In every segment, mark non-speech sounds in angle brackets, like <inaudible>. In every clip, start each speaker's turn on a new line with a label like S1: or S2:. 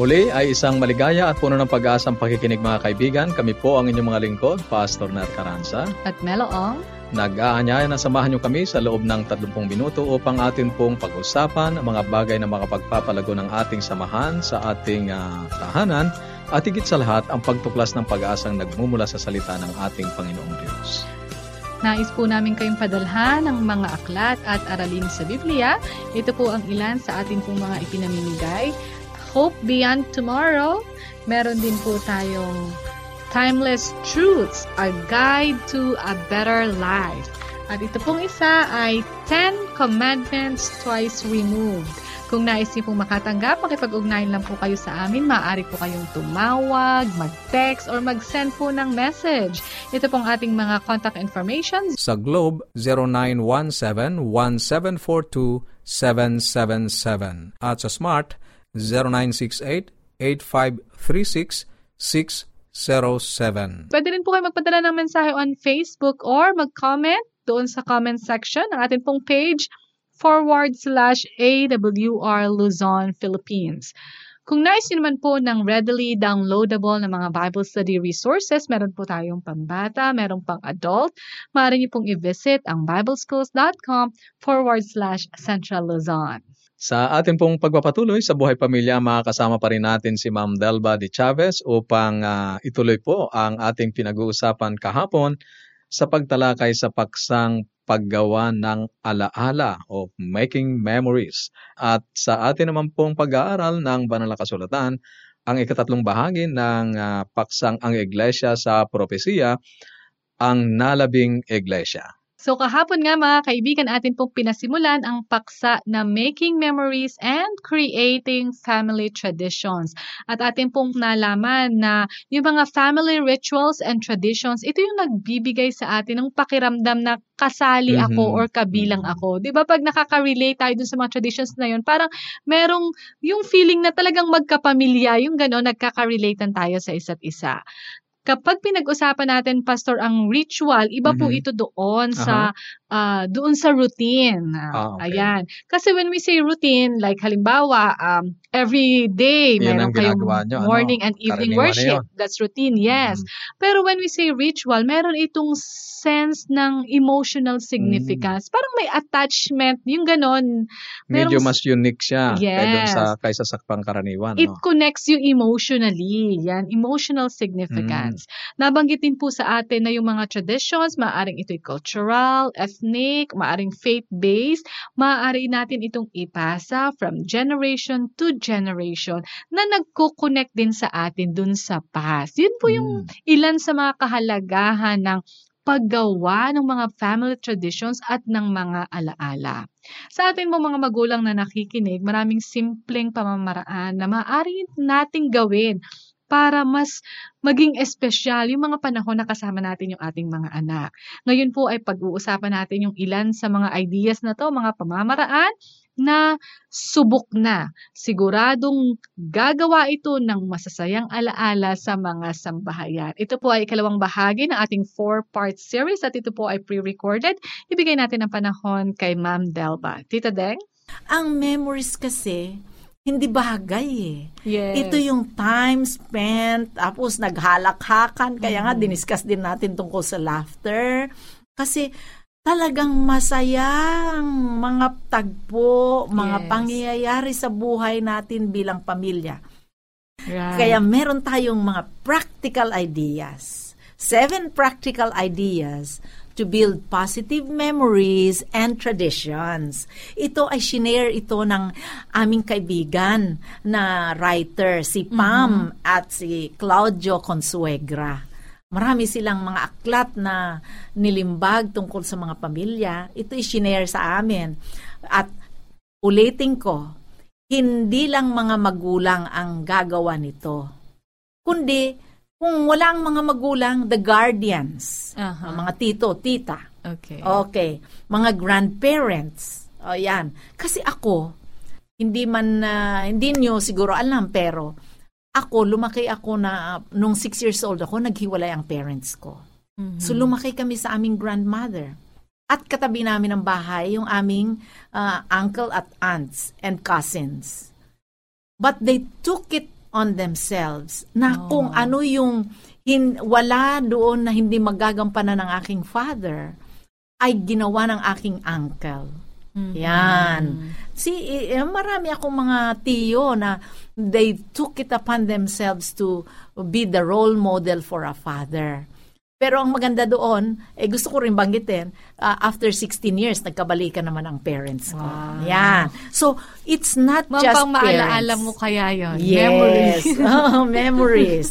S1: Muli ay isang maligaya at puno ng pag-asang pakikinig mga kaibigan. Kami po ang inyong mga lingkod, Pastor Ner Caranza.
S2: At Melo Ong.
S1: Nag-aanyaya na samahan niyo kami sa loob ng 30 minuto upang atin pong pag-usapan ang mga bagay na makapagpapalago ng ating samahan sa ating uh, tahanan at higit sa lahat ang pagtuklas ng pag-asang nagmumula sa salita ng ating Panginoong Diyos.
S2: Nais po namin kayong padalhan ng mga aklat at aralin sa Biblia. Ito po ang ilan sa ating pong mga ipinamimigay Hope Beyond Tomorrow. Meron din po tayong Timeless Truths, A Guide to a Better Life. At ito pong isa ay 10 Commandments Twice Removed. Kung nais niyo pong makatanggap, makipag-ugnayan lang po kayo sa amin. Maaari po kayong tumawag, mag-text, or mag-send po ng message. Ito pong ating mga contact information.
S1: Sa Globe, 0917-1742-777. At sa Smart, 0968-8536-607.
S2: Pwede rin po kayo magpadala ng mensahe on Facebook or mag-comment doon sa comment section ng ating pong page forward slash AWR Luzon, Philippines. Kung nais nyo naman po ng readily downloadable na mga Bible study resources, meron po tayong pambata, meron pang adult. Maaari nyo pong i-visit ang bibleschools.com forward slash Central Luzon.
S1: Sa ating pong pagpapatuloy sa buhay pamilya, makakasama pa rin natin si Ma'am Delba de Chavez upang uh, ituloy po ang ating pinag-uusapan kahapon sa pagtalakay sa paksang paggawa ng alaala o making memories. At sa atin naman pong pag-aaral ng banal na kasulatan, ang ikatatlong bahagi ng uh, paksang ang iglesia sa propesiya, ang nalabing iglesia.
S2: So kahapon nga mga kaibigan atin pong pinasimulan ang paksa na Making Memories and Creating Family Traditions. At atin pong nalaman na yung mga family rituals and traditions, ito yung nagbibigay sa atin ng pakiramdam na kasali ako mm-hmm. or kabilang mm-hmm. ako. 'Di ba pag nakaka-relate tayo dun sa mga traditions na yun, parang merong yung feeling na talagang magkapamilya, yung gano'n, nagkaka-relatean tayo sa isa't isa kapag pinag-usapan natin pastor ang ritual, iba mm-hmm. po ito doon uh-huh. sa uh, doon sa routine. Uh, okay. Ayan. Kasi when we say routine, like halimbawa, um, every day meron kayong nyo, morning ano? and evening worship. That's routine, yes. Mm-hmm. Pero when we say ritual, meron itong sense ng emotional significance. Mm-hmm. Parang may attachment, yung ganon.
S1: Merong, Medyo mas unique siya yes. sa, kaysa sa pangkaraniwan.
S2: It no? connects you emotionally. Yan, emotional significance. Mm-hmm. Nabanggit din po sa atin na yung mga traditions, maaaring ito'y cultural, ethnic, maaaring faith-based, maaari natin itong ipasa from generation to generation na nagko-connect din sa atin dun sa past. Yun po yung mm. ilan sa mga kahalagahan ng paggawa ng mga family traditions at ng mga alaala. Sa atin mo mga magulang na nakikinig, maraming simpleng pamamaraan na maaari nating gawin para mas maging espesyal yung mga panahon na kasama natin yung ating mga anak. Ngayon po ay pag-uusapan natin yung ilan sa mga ideas na to, mga pamamaraan na subok na. Siguradong gagawa ito ng masasayang alaala sa mga sambahayan. Ito po ay ikalawang bahagi ng ating four-part series at ito po ay pre-recorded. Ibigay natin ang panahon kay Ma'am Delba. Tita Deng?
S3: Ang memories kasi, hindi bagay eh.
S2: Yes.
S3: Ito yung time spent, tapos naghalakhakan. Kaya nga, mm-hmm. diniscuss din natin tungkol sa laughter. Kasi talagang masayang mga tagpo, mga yes. pangyayari sa buhay natin bilang pamilya. Right. Kaya meron tayong mga practical ideas. Seven practical ideas to build positive memories and traditions. Ito ay shinare ito ng aming kaibigan na writer, si Pam mm-hmm. at si Claudio Consuegra. Marami silang mga aklat na nilimbag tungkol sa mga pamilya. Ito ay shinare sa amin. At ulitin ko, hindi lang mga magulang ang gagawa nito, kundi Kung wala ang mga magulang, the guardians. Ang mga tito, tita.
S2: Okay.
S3: Okay. Mga grandparents. O yan. Kasi ako, hindi man, ah, hindi nyo siguro alam, pero ako, lumaki ako na, nung six years old ako, naghiwalay ang parents ko.
S2: Mhm.
S3: So lumaki kami sa aming grandmother. At katabi namin ng bahay yung aming ah, uncle at aunts and cousins. But they took it on themselves na
S2: Oh.
S3: kung ano yung hin- wala doon na hindi magagampanan ng aking father ay ginawa ng aking uncle.
S2: Mhm.
S3: Yan. Si eh, marami akong mga tiyo na they took it upon themselves to be the role model for a father. Pero ang maganda doon, eh gusto ko rin banggitin, ah, after 16 years, nagkabalikan naman ang parents ko.
S2: Wow.
S3: Yan. So, it's not
S2: Ma'am,
S3: just
S2: pang maalaala
S3: parents.
S2: mo kaya yon
S3: Yes.
S2: Memories. <laughs>
S3: oh, memories.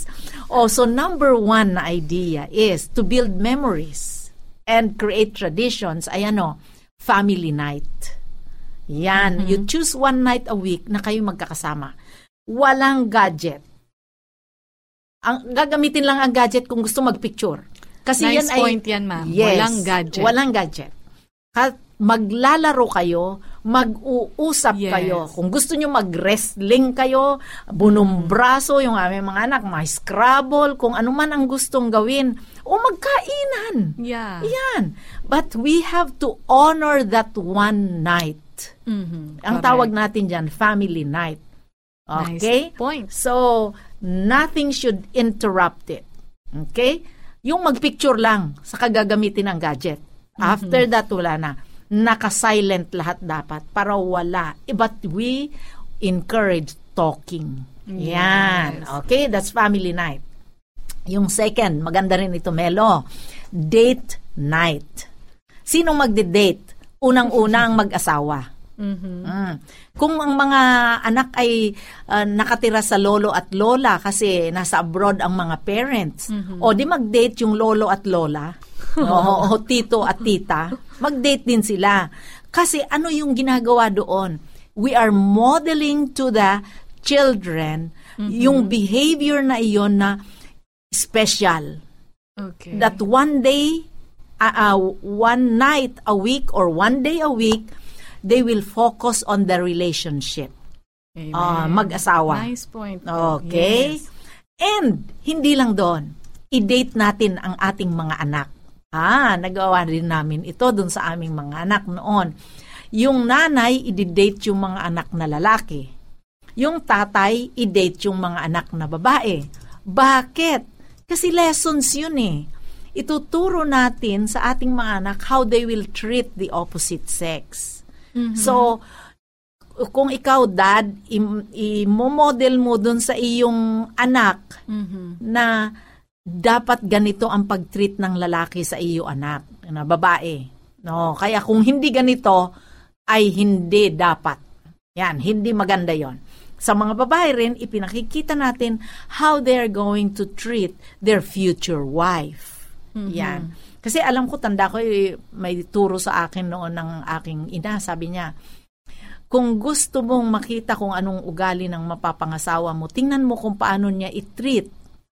S3: Oh, so number one na idea is to build memories and create traditions. Ay ano, family night. Yan. You choose one night a week na kayo magkakasama. Walang gadget. Ang gagamitin lang ang gadget kung gusto magpicture. Kasi
S2: nice
S3: yan ay
S2: point yan, ma'am.
S3: Yes.
S2: Walang gadget.
S3: Walang gadget. At maglalaro kayo, mag-uusap
S2: Yes.
S3: kayo. Kung gusto nyo mag-wrestling kayo, bunong braso, yung aming mga anak, may scrabble, kung ano man ang gustong gawin, o magkainan.
S2: Yeah.
S3: Yan. But we have to honor that one night.
S2: Mhm.
S3: Ang
S2: Correct.
S3: tawag natin dyan, family night. Okay?
S2: Nice point.
S3: So, nothing should interrupt it. Okay? Yung magpicture lang sa kagagamitin ng gadget. After that, wala na. Naka-silent lahat dapat para wala. Eh, But we encourage talking. Yan. Okay? That's family night. Yung second, maganda rin ito, Melo. Date night. Sinong magde-date? Unang-unang mag-asawa.
S2: Mhm.
S3: Mm. Kung ang mga anak ay ah, nakatira sa lolo at lola kasi nasa abroad ang mga parents, o di mag-date yung lolo at lola, <laughs> o, o tito at tita, mag-date din sila. Kasi ano yung ginagawa doon? We are modeling to the children yung behavior na iyon na special
S2: Okay.
S3: that one day, uh, uh, one night a week or one day a week, they will focus on the relationship.
S2: Amen.
S3: Ah, mag-asawa.
S2: Nice point.
S3: Okay?
S2: Yes.
S3: And, hindi lang doon. I-date natin ang ating mga anak. Ah, nagawa din namin ito dun sa aming mga anak noon. Yung nanay, i-date yung mga anak na lalaki. Yung tatay, i-date yung mga anak na babae. Bakit? Kasi lessons yun eh. Ituturo natin sa ating mga anak how they will treat the opposite sex. So, kung ikaw, dad, im- i-model mo dun sa iyong anak
S2: Mhm.
S3: na dapat ganito ang pag-treat ng lalaki sa iyo anak, na babae. No, kaya kung hindi ganito, ay hindi dapat. Yan, hindi maganda yon. Sa mga babae rin, ipinakikita natin how they're going to treat their future wife. Yan. Kasi alam ko, tanda ko, eh, may turo sa akin noon ng aking ina. Sabi niya, kung gusto mong makita kung anong ugali ng mapapangasawa mo, tingnan mo kung paano niya i-treat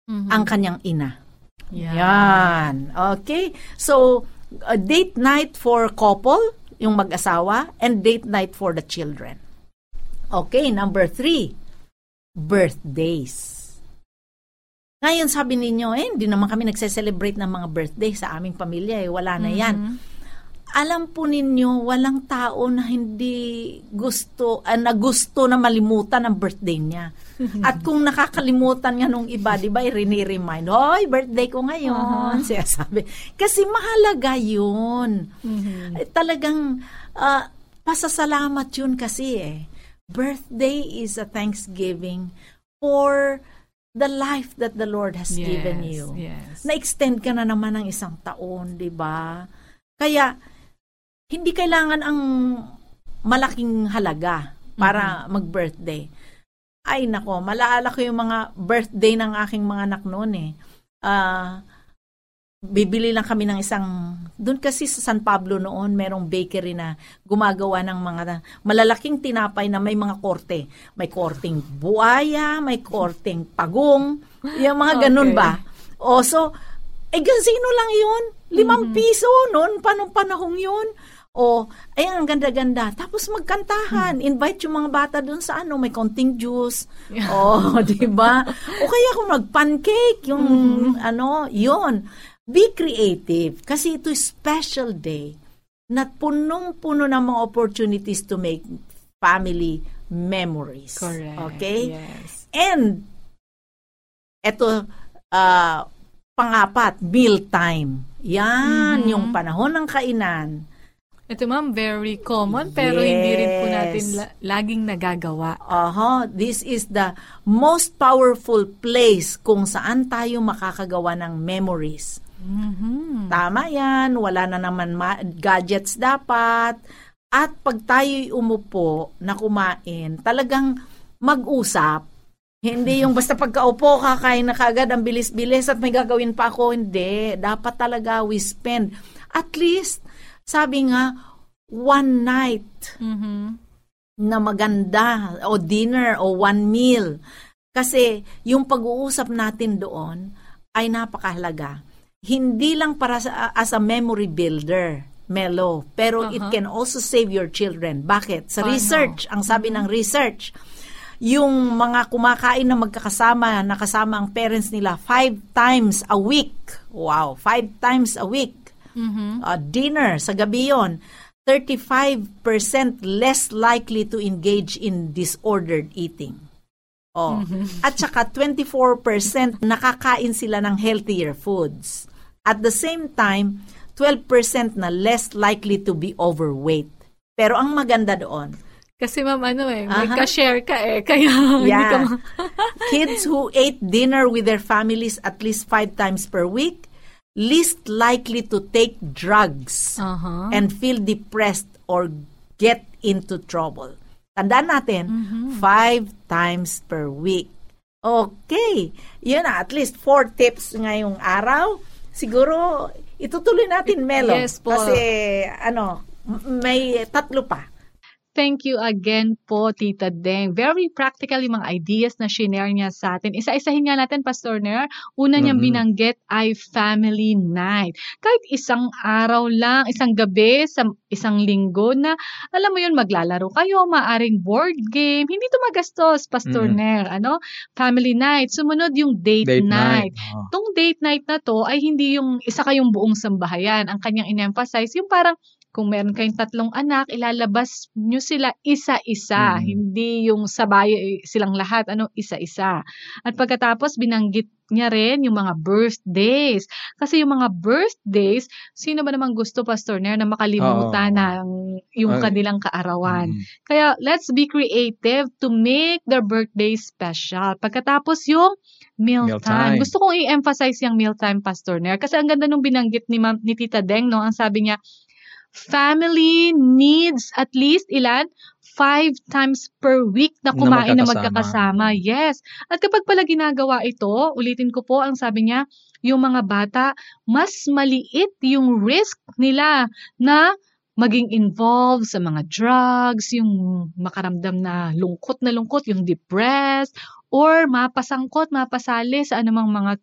S2: Mhm.
S3: ang kanyang ina.
S2: Yeah.
S3: Yan. Okay? So, a date night for couple, yung mag-asawa, and date night for the children. Okay, number three, birthdays. Ngayon, sabi ninyo, eh, hindi naman kami nagse-celebrate ng mga birthday sa aming pamilya. Eh. Wala na yan. Alam po ninyo, walang tao na hindi gusto, ah, na gusto na malimutan ang birthday niya. <laughs> At kung nakakalimutan nga nung iba, di ba, rini-remind, Hoy, birthday ko ngayon. <laughs> Siya sabi. Kasi mahalaga yun.
S2: Mhm.
S3: Eh, talagang ah, pasasalamat yun kasi eh. Birthday is a thanksgiving for the life that the Lord has
S2: Yes,
S3: given you
S2: Yes.
S3: na-extend ka na naman ng isang taon, di ba? Kaya, hindi kailangan ang malaking halaga para mag-birthday. Ay, nako, malaala ko yung mga birthday ng aking mga anak noon eh. Ah, bibili lang kami ng isang, doon kasi sa San Pablo noon, merong bakery na gumagawa ng mga malalaking tinapay na may mga korte. May korting buaya, may korting pagong, yung mga <laughs> ganun
S2: Okay.
S3: ba? O so, eh gansino lang yun? Limang
S2: Mm-hmm.
S3: piso noon, panong panahong yun? O, ay ang ganda-ganda. Tapos magkantahan.
S2: Mm-hmm.
S3: Invite yung mga bata doon sa ano, may konting juice. <laughs> O, di ba? O kaya kung mag-pancake, yung
S2: Mm-hmm.
S3: ano, yun. Be creative. Kasi ito special day na punong-puno ng mga opportunities to make family memories.
S2: Correct.
S3: Okay?
S2: Yes.
S3: And, eto, ah, pangapat, meal time. Yan,
S2: Mhm.
S3: yung panahon ng kainan.
S2: Ito ma'am, very common pero hindi rin po
S3: Yes.
S2: natin la- laging nagagawa.
S3: Aha, this is the most powerful place kung saan tayo makakagawa ng memories.
S2: Mhm.
S3: Tama yan, wala na naman ma- gadgets dapat. At pag tayo'y umupo na kumain, talagang mag-usap. Hindi yung basta pagkaupo, kakain na kagad, ang bilis-bilis at may gagawin pa ako. Hindi. Dapat talaga we spend at least, sabi nga, one night
S2: Mhm.
S3: na maganda o dinner o one meal. Kasi yung pag-uusap natin doon ay napakahalaga. Hindi lang para sa, as a memory builder, Melo, pero it
S2: Aha.
S3: can also save your children. Bakit? Sa
S2: Paano?
S3: research, ang sabi ng research, yung mga kumakain na magkakasama, nakasama ang parents nila five times a week. Wow, five times a week
S2: Mhm.
S3: uh, dinner sa gabi yon, 35% less likely to engage in disordered eating. Oh. At saka 24% nakakain sila ng healthier foods. At the same time, 12% na less likely to be overweight. Pero ang maganda doon,
S2: Kasi ma'am, ano eh, may
S3: Aha.
S2: ka-share ka eh. Kaya <laughs> hindi ka
S3: Yeah.
S2: ma- <laughs>
S3: Kids who ate dinner with their families at least five times per week, least likely to take drugs
S2: Aha.
S3: and feel depressed or get into trouble. Tandaan natin,
S2: Mm-hmm.
S3: five times per week. Okay. Yun na, at least four tips ngayong araw. Siguro, itutuloy natin, Melo.
S2: Yes po.
S3: Kasi, ano, may tatlo pa.
S2: Thank you again po, Tita Deng. Very practical yung mga ideas na shinare niya sa atin. Isa-isahin nga natin, Pastor Nair. Una niyang
S1: Mhm.
S2: binanggit ay family night. Kahit isang araw lang, isang gabi, sa isang linggo na, alam mo yun, maglalaro kayo, maaring board game. Hindi to magastos, Pastor
S1: Mhm.
S2: Nair. Ano? Family night. Sumunod yung date,
S1: Date
S2: night.
S1: night. Oh.
S2: Tong date night na to ay hindi yung isa kayong buong sambahayan. Ang kanyang in-emphasize, yung parang kung meron kayong tatlong anak, ilalabas nyo sila isa-isa.
S1: Mm.
S2: Hindi yung sabay eh, silang lahat, ano, isa-isa. At pagkatapos, binanggit niya rin yung mga birthdays. Kasi yung mga birthdays, sino ba naman gusto, Pastor Nair, na makalimutan
S1: Oo.
S2: ng yung
S1: Ay.
S2: kanilang kaarawan?
S1: Mm.
S2: Kaya let's be creative to make their birthday special. Pagkatapos yung meal,
S1: Meal
S2: time.
S1: time.
S2: Gusto kong i-emphasize yung meal time, Pastor Nair. Kasi ang ganda nung binanggit ni, Ma'am, ni Tita Deng, no? Ang sabi niya, family needs at least ilan? Five times per week na
S1: Na
S2: kumain na
S1: magkakasama.
S2: magkakasama. Yes. At kapag pala ginagawa ito, ulitin ko po, ang sabi niya, yung mga bata, mas maliit yung risk nila na maging involved sa mga drugs, yung makaramdam na lungkot na lungkot, yung depressed, or mapasangkot, mapasali sa anumang mga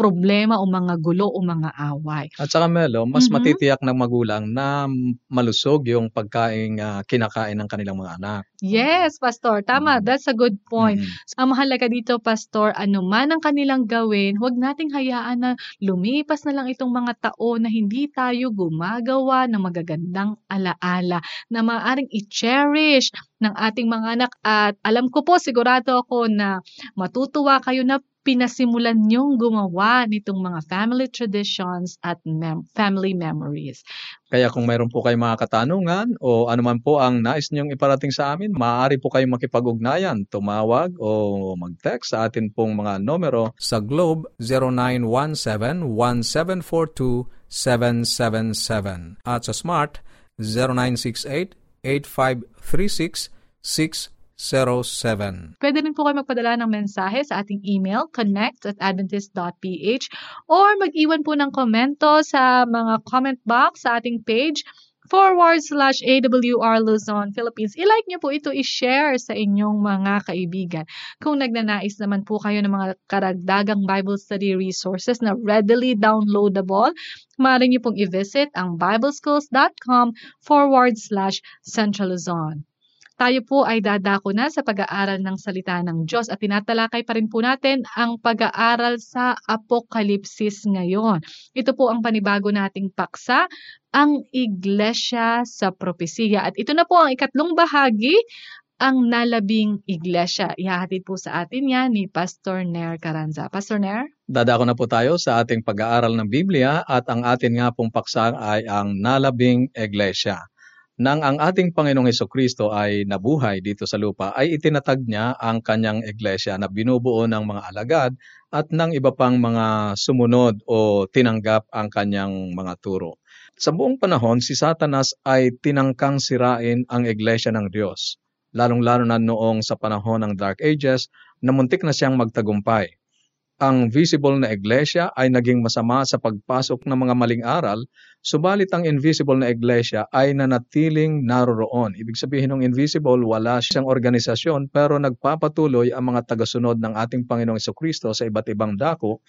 S2: problema o mga gulo o mga away.
S1: At saka Melo, mas
S2: Mhm.
S1: matitiyak ng magulang na malusog yung pagkain ah, kinakain ng kanilang mga anak.
S2: Yes, Pastor. Tama.
S1: Mhm.
S2: That's a good point.
S1: Mm.
S2: Ang mahalaga dito, Pastor, ano man ang kanilang gawin, huwag nating hayaan na lumipas na lang itong mga taon na hindi tayo gumagawa ng magagandang alaala na maaaring i-cherish ng ating mga anak. At alam ko po, sigurado ako na matutuwa kayo na pinasimulan niyong gumawa nitong mga family traditions at mem- family memories.
S1: Kaya kung mayroon po kayong mga katanungan o anuman po ang nais niyong iparating sa amin, maaari po kayong makipag-ugnayan, tumawag o mag-text sa atin pong mga numero sa Globe 0917-1742-777 at sa Smart 0968-8536-607. 0917.
S2: Pwede rin po kayo magpadala ng mensahe sa ating email, connect at adventist.ph or mag-iwan po ng komento sa mga comment box sa ating page forward slash AWR Luzon, Philippines. I-like nyo po ito, i-share sa inyong mga kaibigan. Kung nagnanais naman po kayo ng mga karagdagang Bible study resources na readily downloadable, maaari nyo pong i-visit ang bibleschools.com forward slash Central Luzon. Tayo po ay dadako na sa pag-aaral ng salita ng Diyos at tinatalakay pa rin po natin ang pag-aaral sa Apokalipsis ngayon. Ito po ang panibago nating paksa, ang Iglesia sa Propesiya. At ito na po ang ikatlong bahagi, ang nalabing iglesia. Ihahatid po sa atin yan ni Pastor Nair Caranza. Pastor Nair?
S1: Dadako na po tayo sa ating pag-aaral ng Biblia at ang atin nga pong paksa ay ang nalabing iglesia nang ang ating Panginoong Heso Kristo ay nabuhay dito sa lupa, ay itinatag niya ang kanyang iglesia na binubuo ng mga alagad at ng iba pang mga sumunod o tinanggap ang kanyang mga turo. Sa buong panahon, si Satanas ay tinangkang sirain ang iglesia ng Diyos, lalong-lalo na noong sa panahon ng Dark Ages na muntik na siyang magtagumpay ang visible na iglesia ay naging masama sa pagpasok ng mga maling aral, subalit ang invisible na iglesia ay nanatiling naroroon. Ibig sabihin ng invisible, wala siyang organisasyon pero nagpapatuloy ang mga tagasunod ng ating Panginoong Kristo sa iba't ibang dako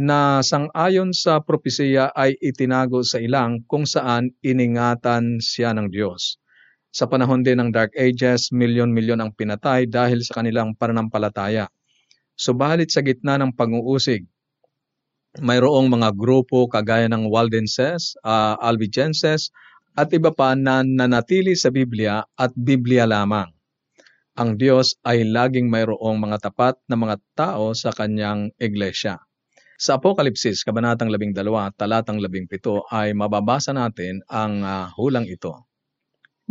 S1: na sangayon sa propesiya ay itinago sa ilang kung saan iningatan siya ng Diyos. Sa panahon din ng Dark Ages, milyon-milyon ang pinatay dahil sa kanilang pananampalataya. Subalit sa gitna ng pag-uusig, mayroong mga grupo kagaya ng Waldenses, uh, Albigenses, at iba pa na nanatili sa Biblia at Biblia lamang. Ang Diyos ay laging mayroong mga tapat na mga tao sa kanyang iglesia. Sa Apokalipsis, Kabanatang 12, Talatang 17 ay mababasa natin ang uh, hulang ito.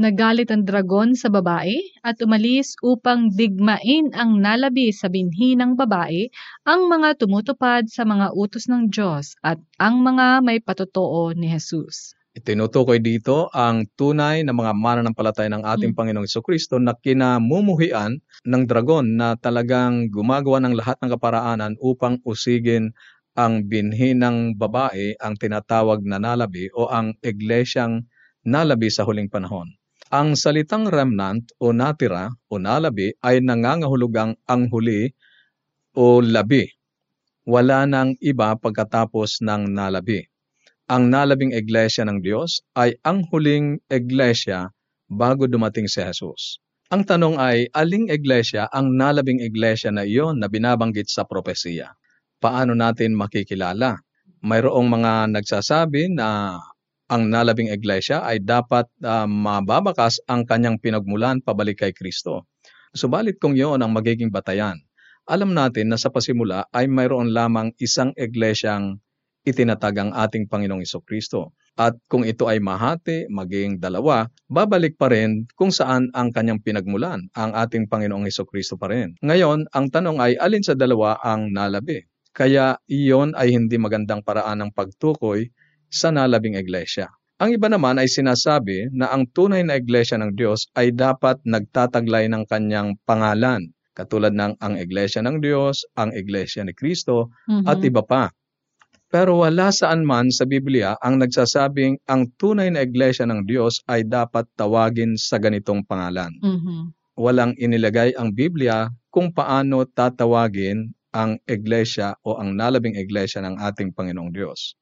S2: Nagalit ang dragon sa babae at umalis upang digmain ang nalabi sa binhi ng babae, ang mga tumutupad sa mga utos ng Diyos at ang mga may patotoo ni Jesus.
S1: Itinutukoy dito ang tunay na mga mananampalatay ng ating hmm. Panginoong Kristo na kinamumuhian ng dragon na talagang gumagawa ng lahat ng kaparaanan upang usigin ang binhi ng babae, ang tinatawag na nalabi o ang iglesyang nalabi sa huling panahon. Ang salitang remnant o natira o nalabi ay nangangahulugang ang huli o labi. Wala nang iba pagkatapos ng nalabi. Ang nalabing iglesia ng Diyos ay ang huling iglesia bago dumating si Jesus. Ang tanong ay, aling iglesia ang nalabing iglesia na iyon na binabanggit sa propesiya? Paano natin makikilala? Mayroong mga nagsasabi na ang nalabing iglesia ay dapat uh, mababakas ang kanyang pinagmulan pabalik kay Kristo. Subalit kung iyon ang magiging batayan, alam natin na sa pasimula ay mayroon lamang isang iglesyang itinatag ang ating Panginoong Kristo. At kung ito ay mahati, maging dalawa, babalik pa rin kung saan ang kanyang pinagmulan, ang ating Panginoong Kristo pa rin. Ngayon, ang tanong ay alin sa dalawa ang nalabi? Kaya iyon ay hindi magandang paraan ng pagtukoy sa nalabing iglesia. Ang iba naman ay sinasabi na ang tunay na iglesia ng Diyos ay dapat nagtataglay ng kanyang pangalan, katulad ng ang iglesia ng Diyos, ang iglesia ni Kristo, mm-hmm. at iba pa. Pero wala saan man sa Biblia ang nagsasabing ang tunay na iglesia ng Diyos ay dapat tawagin sa ganitong pangalan.
S2: Mm-hmm.
S1: Walang inilagay ang Biblia kung paano tatawagin ang iglesia o ang nalabing iglesia ng ating Panginoong Diyos.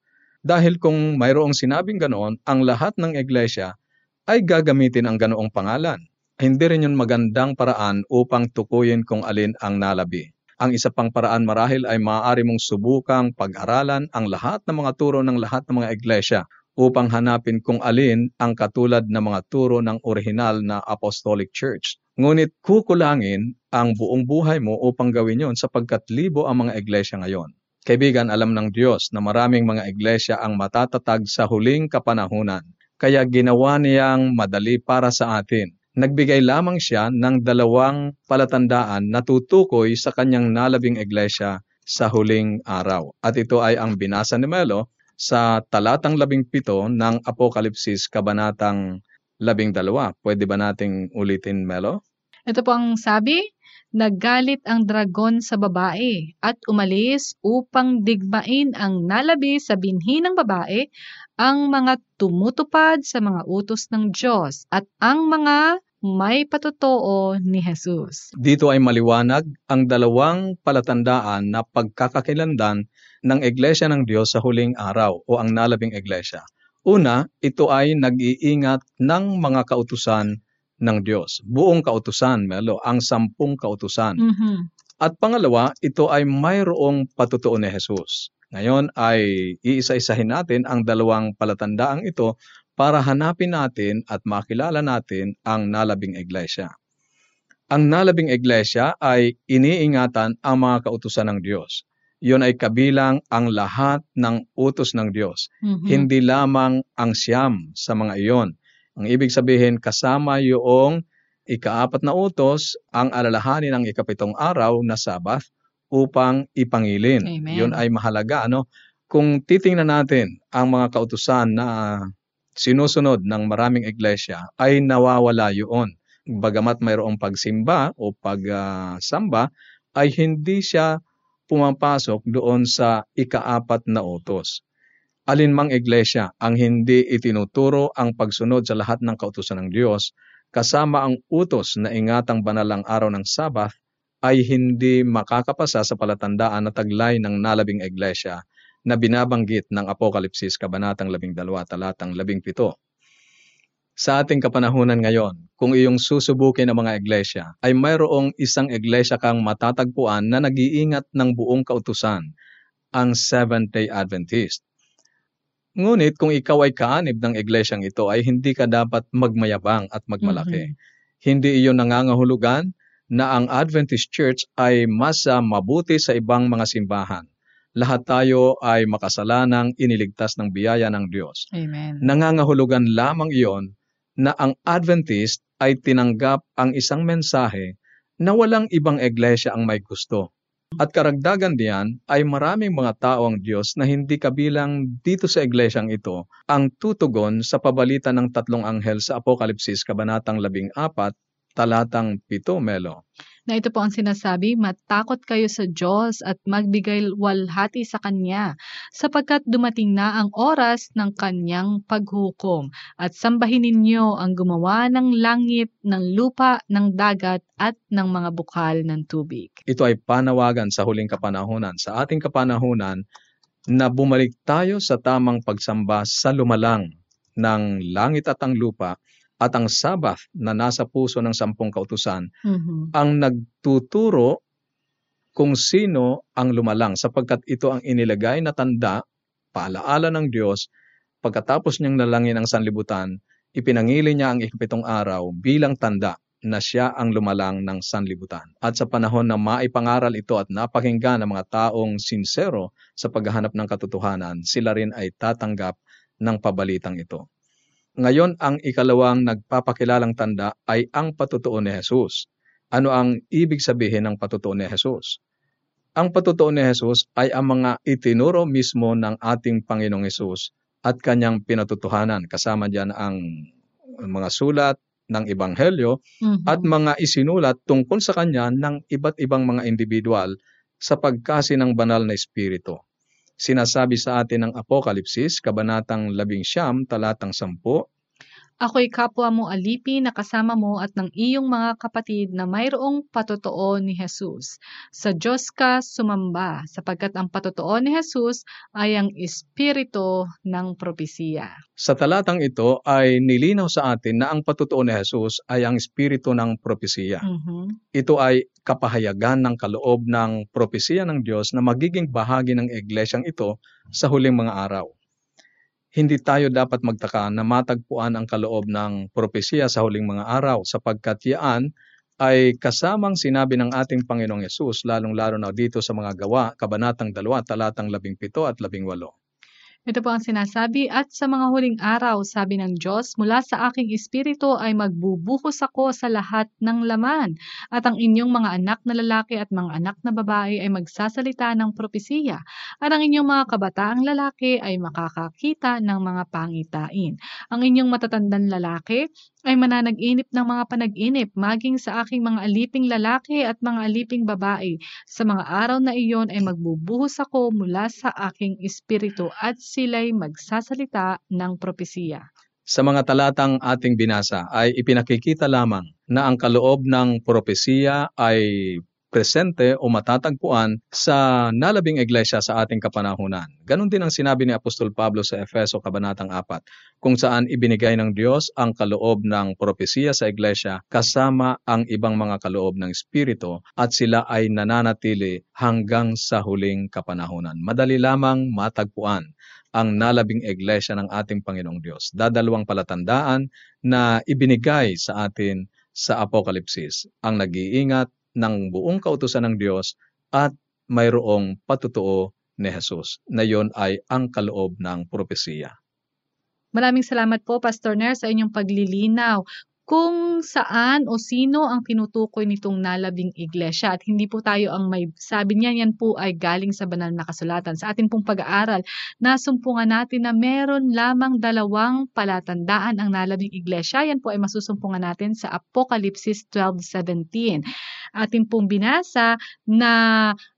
S1: Dahil kung mayroong sinabing ganoon, ang lahat ng iglesia ay gagamitin ang ganoong pangalan. Hindi rin yun magandang paraan upang tukuyin kung alin ang nalabi. Ang isa pang paraan marahil ay maaari mong subukang pag-aralan ang lahat ng mga turo ng lahat ng mga iglesia upang hanapin kung alin ang katulad ng mga turo ng orihinal na Apostolic Church. Ngunit kukulangin ang buong buhay mo upang gawin yon sapagkat libo ang mga iglesia ngayon. Kaibigan, alam ng Diyos na maraming mga iglesia ang matatatag sa huling kapanahunan, kaya ginawa niyang madali para sa atin. Nagbigay lamang siya ng dalawang palatandaan na tutukoy sa kanyang nalabing iglesia sa huling araw. At ito ay ang binasa ni Melo sa talatang labing pito ng Apokalipsis Kabanatang labing dalawa. Pwede ba nating ulitin, Melo?
S2: Ito po ang sabi, Naggalit ang dragon sa babae at umalis upang digmain ang nalabi sa binhi ng babae, ang mga tumutupad sa mga utos ng Diyos at ang mga may patotoo ni Jesus.
S1: Dito ay maliwanag ang dalawang palatandaan na pagkakakilandan ng Iglesia ng Diyos sa huling araw o ang nalabing Iglesia. Una, ito ay nag-iingat ng mga kautusan ng Diyos. Buong kautusan, Melo, ang sampung kautusan.
S2: Mhm.
S1: At pangalawa, ito ay mayroong patutuo ni Jesus. Ngayon ay iisa-isahin natin ang dalawang palatandaang ito para hanapin natin at makilala natin ang nalabing iglesia. Ang nalabing iglesia ay iniingatan ang mga kautusan ng Diyos. Iyon ay kabilang ang lahat ng utos ng Diyos,
S2: Mhm.
S1: hindi lamang ang siyam sa mga iyon. Ang ibig sabihin, kasama yung ikaapat na utos ang alalahanin ng ikapitong araw na Sabath upang ipangilin.
S2: Amen.
S1: Yun ay mahalaga. Ano? Kung titingnan natin ang mga kautusan na sinusunod ng maraming iglesia, ay nawawala yun. Bagamat mayroong pagsimba o pagsamba, ay hindi siya pumapasok doon sa ikaapat na utos alinmang iglesia ang hindi itinuturo ang pagsunod sa lahat ng kautusan ng Diyos, kasama ang utos na ingatang banalang araw ng Sabath, ay hindi makakapasa sa palatandaan na taglay ng nalabing iglesia na binabanggit ng Apokalipsis Kabanatang 12, talatang 17. Sa ating kapanahunan ngayon, kung iyong susubukin ang mga iglesia, ay mayroong isang iglesia kang matatagpuan na nag-iingat ng buong kautusan, ang Seventh-day Adventist. Ngunit kung ikaw ay kaanib ng iglesyang ito ay hindi ka dapat magmayabang at magmalaki. Hindi iyon nangangahulugan na ang Adventist Church ay mas mabuti sa ibang mga simbahan. Lahat tayo ay makasalanang iniligtas ng biyaya ng Diyos.
S2: Amen.
S1: Nangangahulugan lamang iyon na ang Adventist ay tinanggap ang isang mensahe na walang ibang iglesia ang may gusto. At karagdagan diyan ay maraming mga tao ang Diyos na hindi kabilang dito sa iglesyang ito ang tutugon sa pabalita ng tatlong anghel sa Apokalipsis Kabanatang 14, talatang 7, Melo.
S2: Na ito po ang sinasabi, matakot kayo sa Diyos at magbigay walhati sa Kanya, sapagkat dumating na ang oras ng Kanyang paghukom, at sambahin ninyo ang gumawa ng langit, ng lupa, ng dagat, at ng mga bukal ng tubig.
S1: Ito ay panawagan sa huling kapanahunan, sa ating kapanahunan, na bumalik tayo sa tamang pagsamba sa lumalang ng langit at ang lupa at ang Sabath na nasa puso ng sampung kautusan
S2: Mhm.
S1: ang nagtuturo kung sino ang lumalang sapagkat ito ang inilagay na tanda, paalaala ng Diyos, pagkatapos niyang nalangin ang sanlibutan, ipinangili niya ang ikapitong araw bilang tanda na siya ang lumalang ng sanlibutan. At sa panahon na maipangaral ito at napakinggan ng mga taong sinsero sa paghahanap ng katotohanan, sila rin ay tatanggap ng pabalitang ito. Ngayon, ang ikalawang nagpapakilalang tanda ay ang patutuo ni Jesus. Ano ang ibig sabihin ng patutuo ni Jesus? Ang patutuo ni Jesus ay ang mga itinuro mismo ng ating Panginoong Jesus at kanyang pinatutuhanan. Kasama diyan ang mga sulat ng Ebanghelyo
S2: Mhm.
S1: at mga isinulat tungkol sa kanya ng iba't ibang mga individual sa pagkasi ng banal na espiritu. Sinasabi sa atin ng Apokalipsis, Kabanatang 11, talatang 10,
S2: Ako'y kapwa mo alipi na kasama mo at ng iyong mga kapatid na mayroong patotoo ni Jesus. Sa Diyos ka sumamba, sapagkat ang patotoo ni Jesus ay ang espiritu ng propesiya.
S1: Sa talatang ito ay nilinaw sa atin na ang patutuo ni Jesus ay ang espiritu ng propesiya.
S2: Mhm.
S1: Ito ay kapahayagan ng kaloob ng propesiya ng Diyos na magiging bahagi ng iglesyang ito sa huling mga araw. Hindi tayo dapat magtaka na matagpuan ang kaloob ng propesiya sa huling mga araw sapagkat yaan ay kasamang sinabi ng ating Panginoong Yesus lalong-lalo na dito sa mga gawa, kabanatang 2, talatang 17 at 18.
S2: Ito po ang sinasabi, at sa mga huling araw, sabi ng Diyos, mula sa aking espiritu ay magbubuhos ako sa lahat ng laman, at ang inyong mga anak na lalaki at mga anak na babae ay magsasalita ng propesiya, at ang inyong mga kabataang lalaki ay makakakita ng mga pangitain. Ang inyong matatandang lalaki ay mananag-inip ng mga panag-inip, maging sa aking mga aliping lalaki at mga aliping babae. Sa mga araw na iyon ay magbubuhos ako mula sa aking espiritu at sila'y magsasalita ng propesiya.
S1: Sa mga talatang ating binasa ay ipinakikita lamang na ang kaloob ng propesiya ay presente o matatagpuan sa nalabing iglesia sa ating kapanahunan. Ganon din ang sinabi ni Apostol Pablo sa Efeso Kabanatang 4, kung saan ibinigay ng Diyos ang kaloob ng propesiya sa iglesia kasama ang ibang mga kaloob ng Espiritu at sila ay nananatili hanggang sa huling kapanahunan. Madali lamang matagpuan ang nalabing iglesia ng ating Panginoong Diyos. Dadalawang palatandaan na ibinigay sa atin sa Apokalipsis, ang nag-iingat ng buong kautusan ng Diyos at mayroong patutuo ni Jesus na yon ay ang kaloob ng propesiya.
S2: Maraming salamat po, Pastor Ner, sa inyong paglilinaw kung saan o sino ang tinutukoy nitong nalabing iglesia. At hindi po tayo ang may sabi niya, yan po ay galing sa banal na kasulatan. Sa ating pong pag-aaral, nasumpungan natin na meron lamang dalawang palatandaan ang nalabing iglesia. Yan po ay masusumpungan natin sa Apokalipsis 12.17. Ating pong binasa na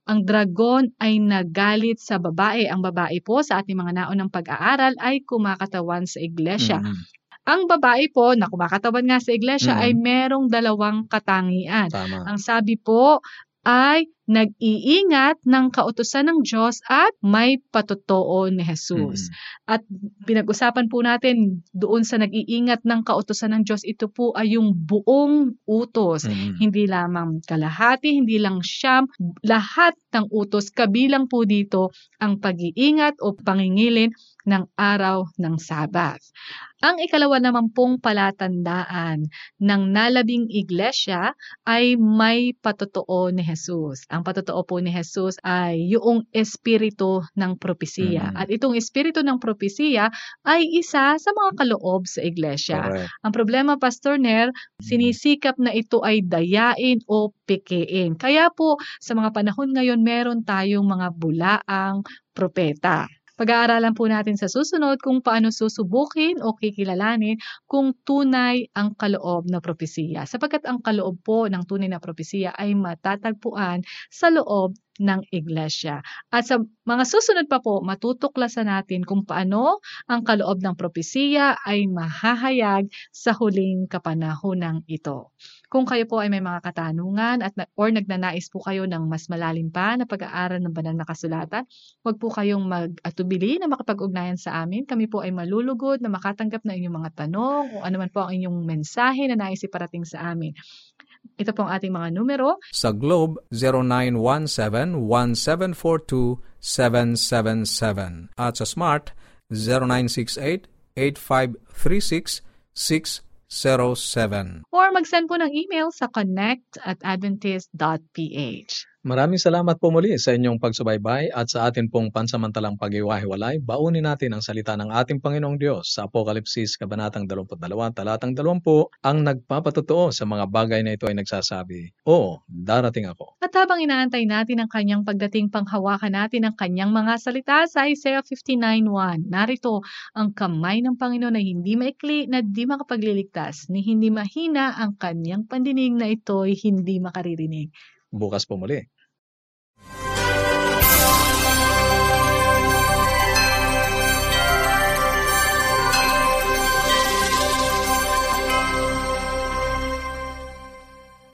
S2: ang dragon ay nagalit sa babae. Ang babae po sa ating mga naunang pag-aaral ay kumakatawan sa iglesia.
S1: Mm,
S2: Ang babae po na kumakatawan nga sa iglesia
S1: Mm.
S2: ay merong dalawang katangian.
S1: tama.
S2: Ang sabi po ay nag-iingat ng kautusan ng Diyos at may patotoo ni Jesus.
S1: Mm.
S2: At pinag-usapan po natin doon sa nag-iingat ng kautusan ng Diyos, ito po ay yung buong utos.
S1: Mm.
S2: Hindi lamang kalahati, hindi lang siyam, lahat ng utos, kabilang po dito ang pag-iingat o pangingilin ng araw ng Sabat. Ang ikalawa naman pong palatandaan ng nalabing iglesia ay may patotoo ni Jesus. Ang patotoo po ni Jesus ay yung espiritu ng propesiya.
S1: Mm.
S2: At itong espiritu ng propesiya ay isa sa mga kaloob sa iglesia.
S1: Correct.
S2: Ang problema, Pastor Ner, sinisikap na ito ay dayain o pikein. Kaya po, sa mga panahon ngayon, meron tayong mga bulaang propeta. Pag-aaralan po natin sa susunod kung paano susubukin o kikilalanin kung tunay ang kaloob na propesiya. Sapagkat ang kaloob po ng tunay na propesiya ay matatagpuan sa loob ng iglesia. At sa mga susunod pa po, matutuklasan natin kung paano ang kaloob ng propesiya ay mahahayag sa huling kapanahonang ito. Kung kayo po ay may mga katanungan at na- or nagnanais po kayo ng mas malalim pa na pag-aaral ng banal na kasulatan, huwag po kayong mag-atubili na makapag-ugnayan sa amin. Kami po ay malulugod na makatanggap ng inyong mga tanong o ano man po ang inyong mensahe na nais iparating sa amin. Ito po ang ating mga numero.
S4: Sa Globe, 0917-1742-777. At sa Smart, 0968-8536-607.
S2: Or mag-send po ng email sa connect at adventist.ph.
S1: Maraming salamat po muli sa inyong pagsubaybay at sa atin pong pansamantalang pag-iwahiwalay. Baunin natin ang salita ng ating Panginoong Diyos sa Apokalipsis, Kabanatang 22, Talatang 20, ang nagpapatotoo sa mga bagay na ito ay nagsasabi, Oo, darating ako.
S2: At habang inaantay natin ang kanyang pagdating panghawakan natin ang kanyang mga salita sa Isaiah 59.1, narito ang kamay ng Panginoon na hindi maikli na di makapagliligtas, ni hindi mahina ang kanyang pandinig na ito'y hindi makaririnig.
S1: Bukas po muli.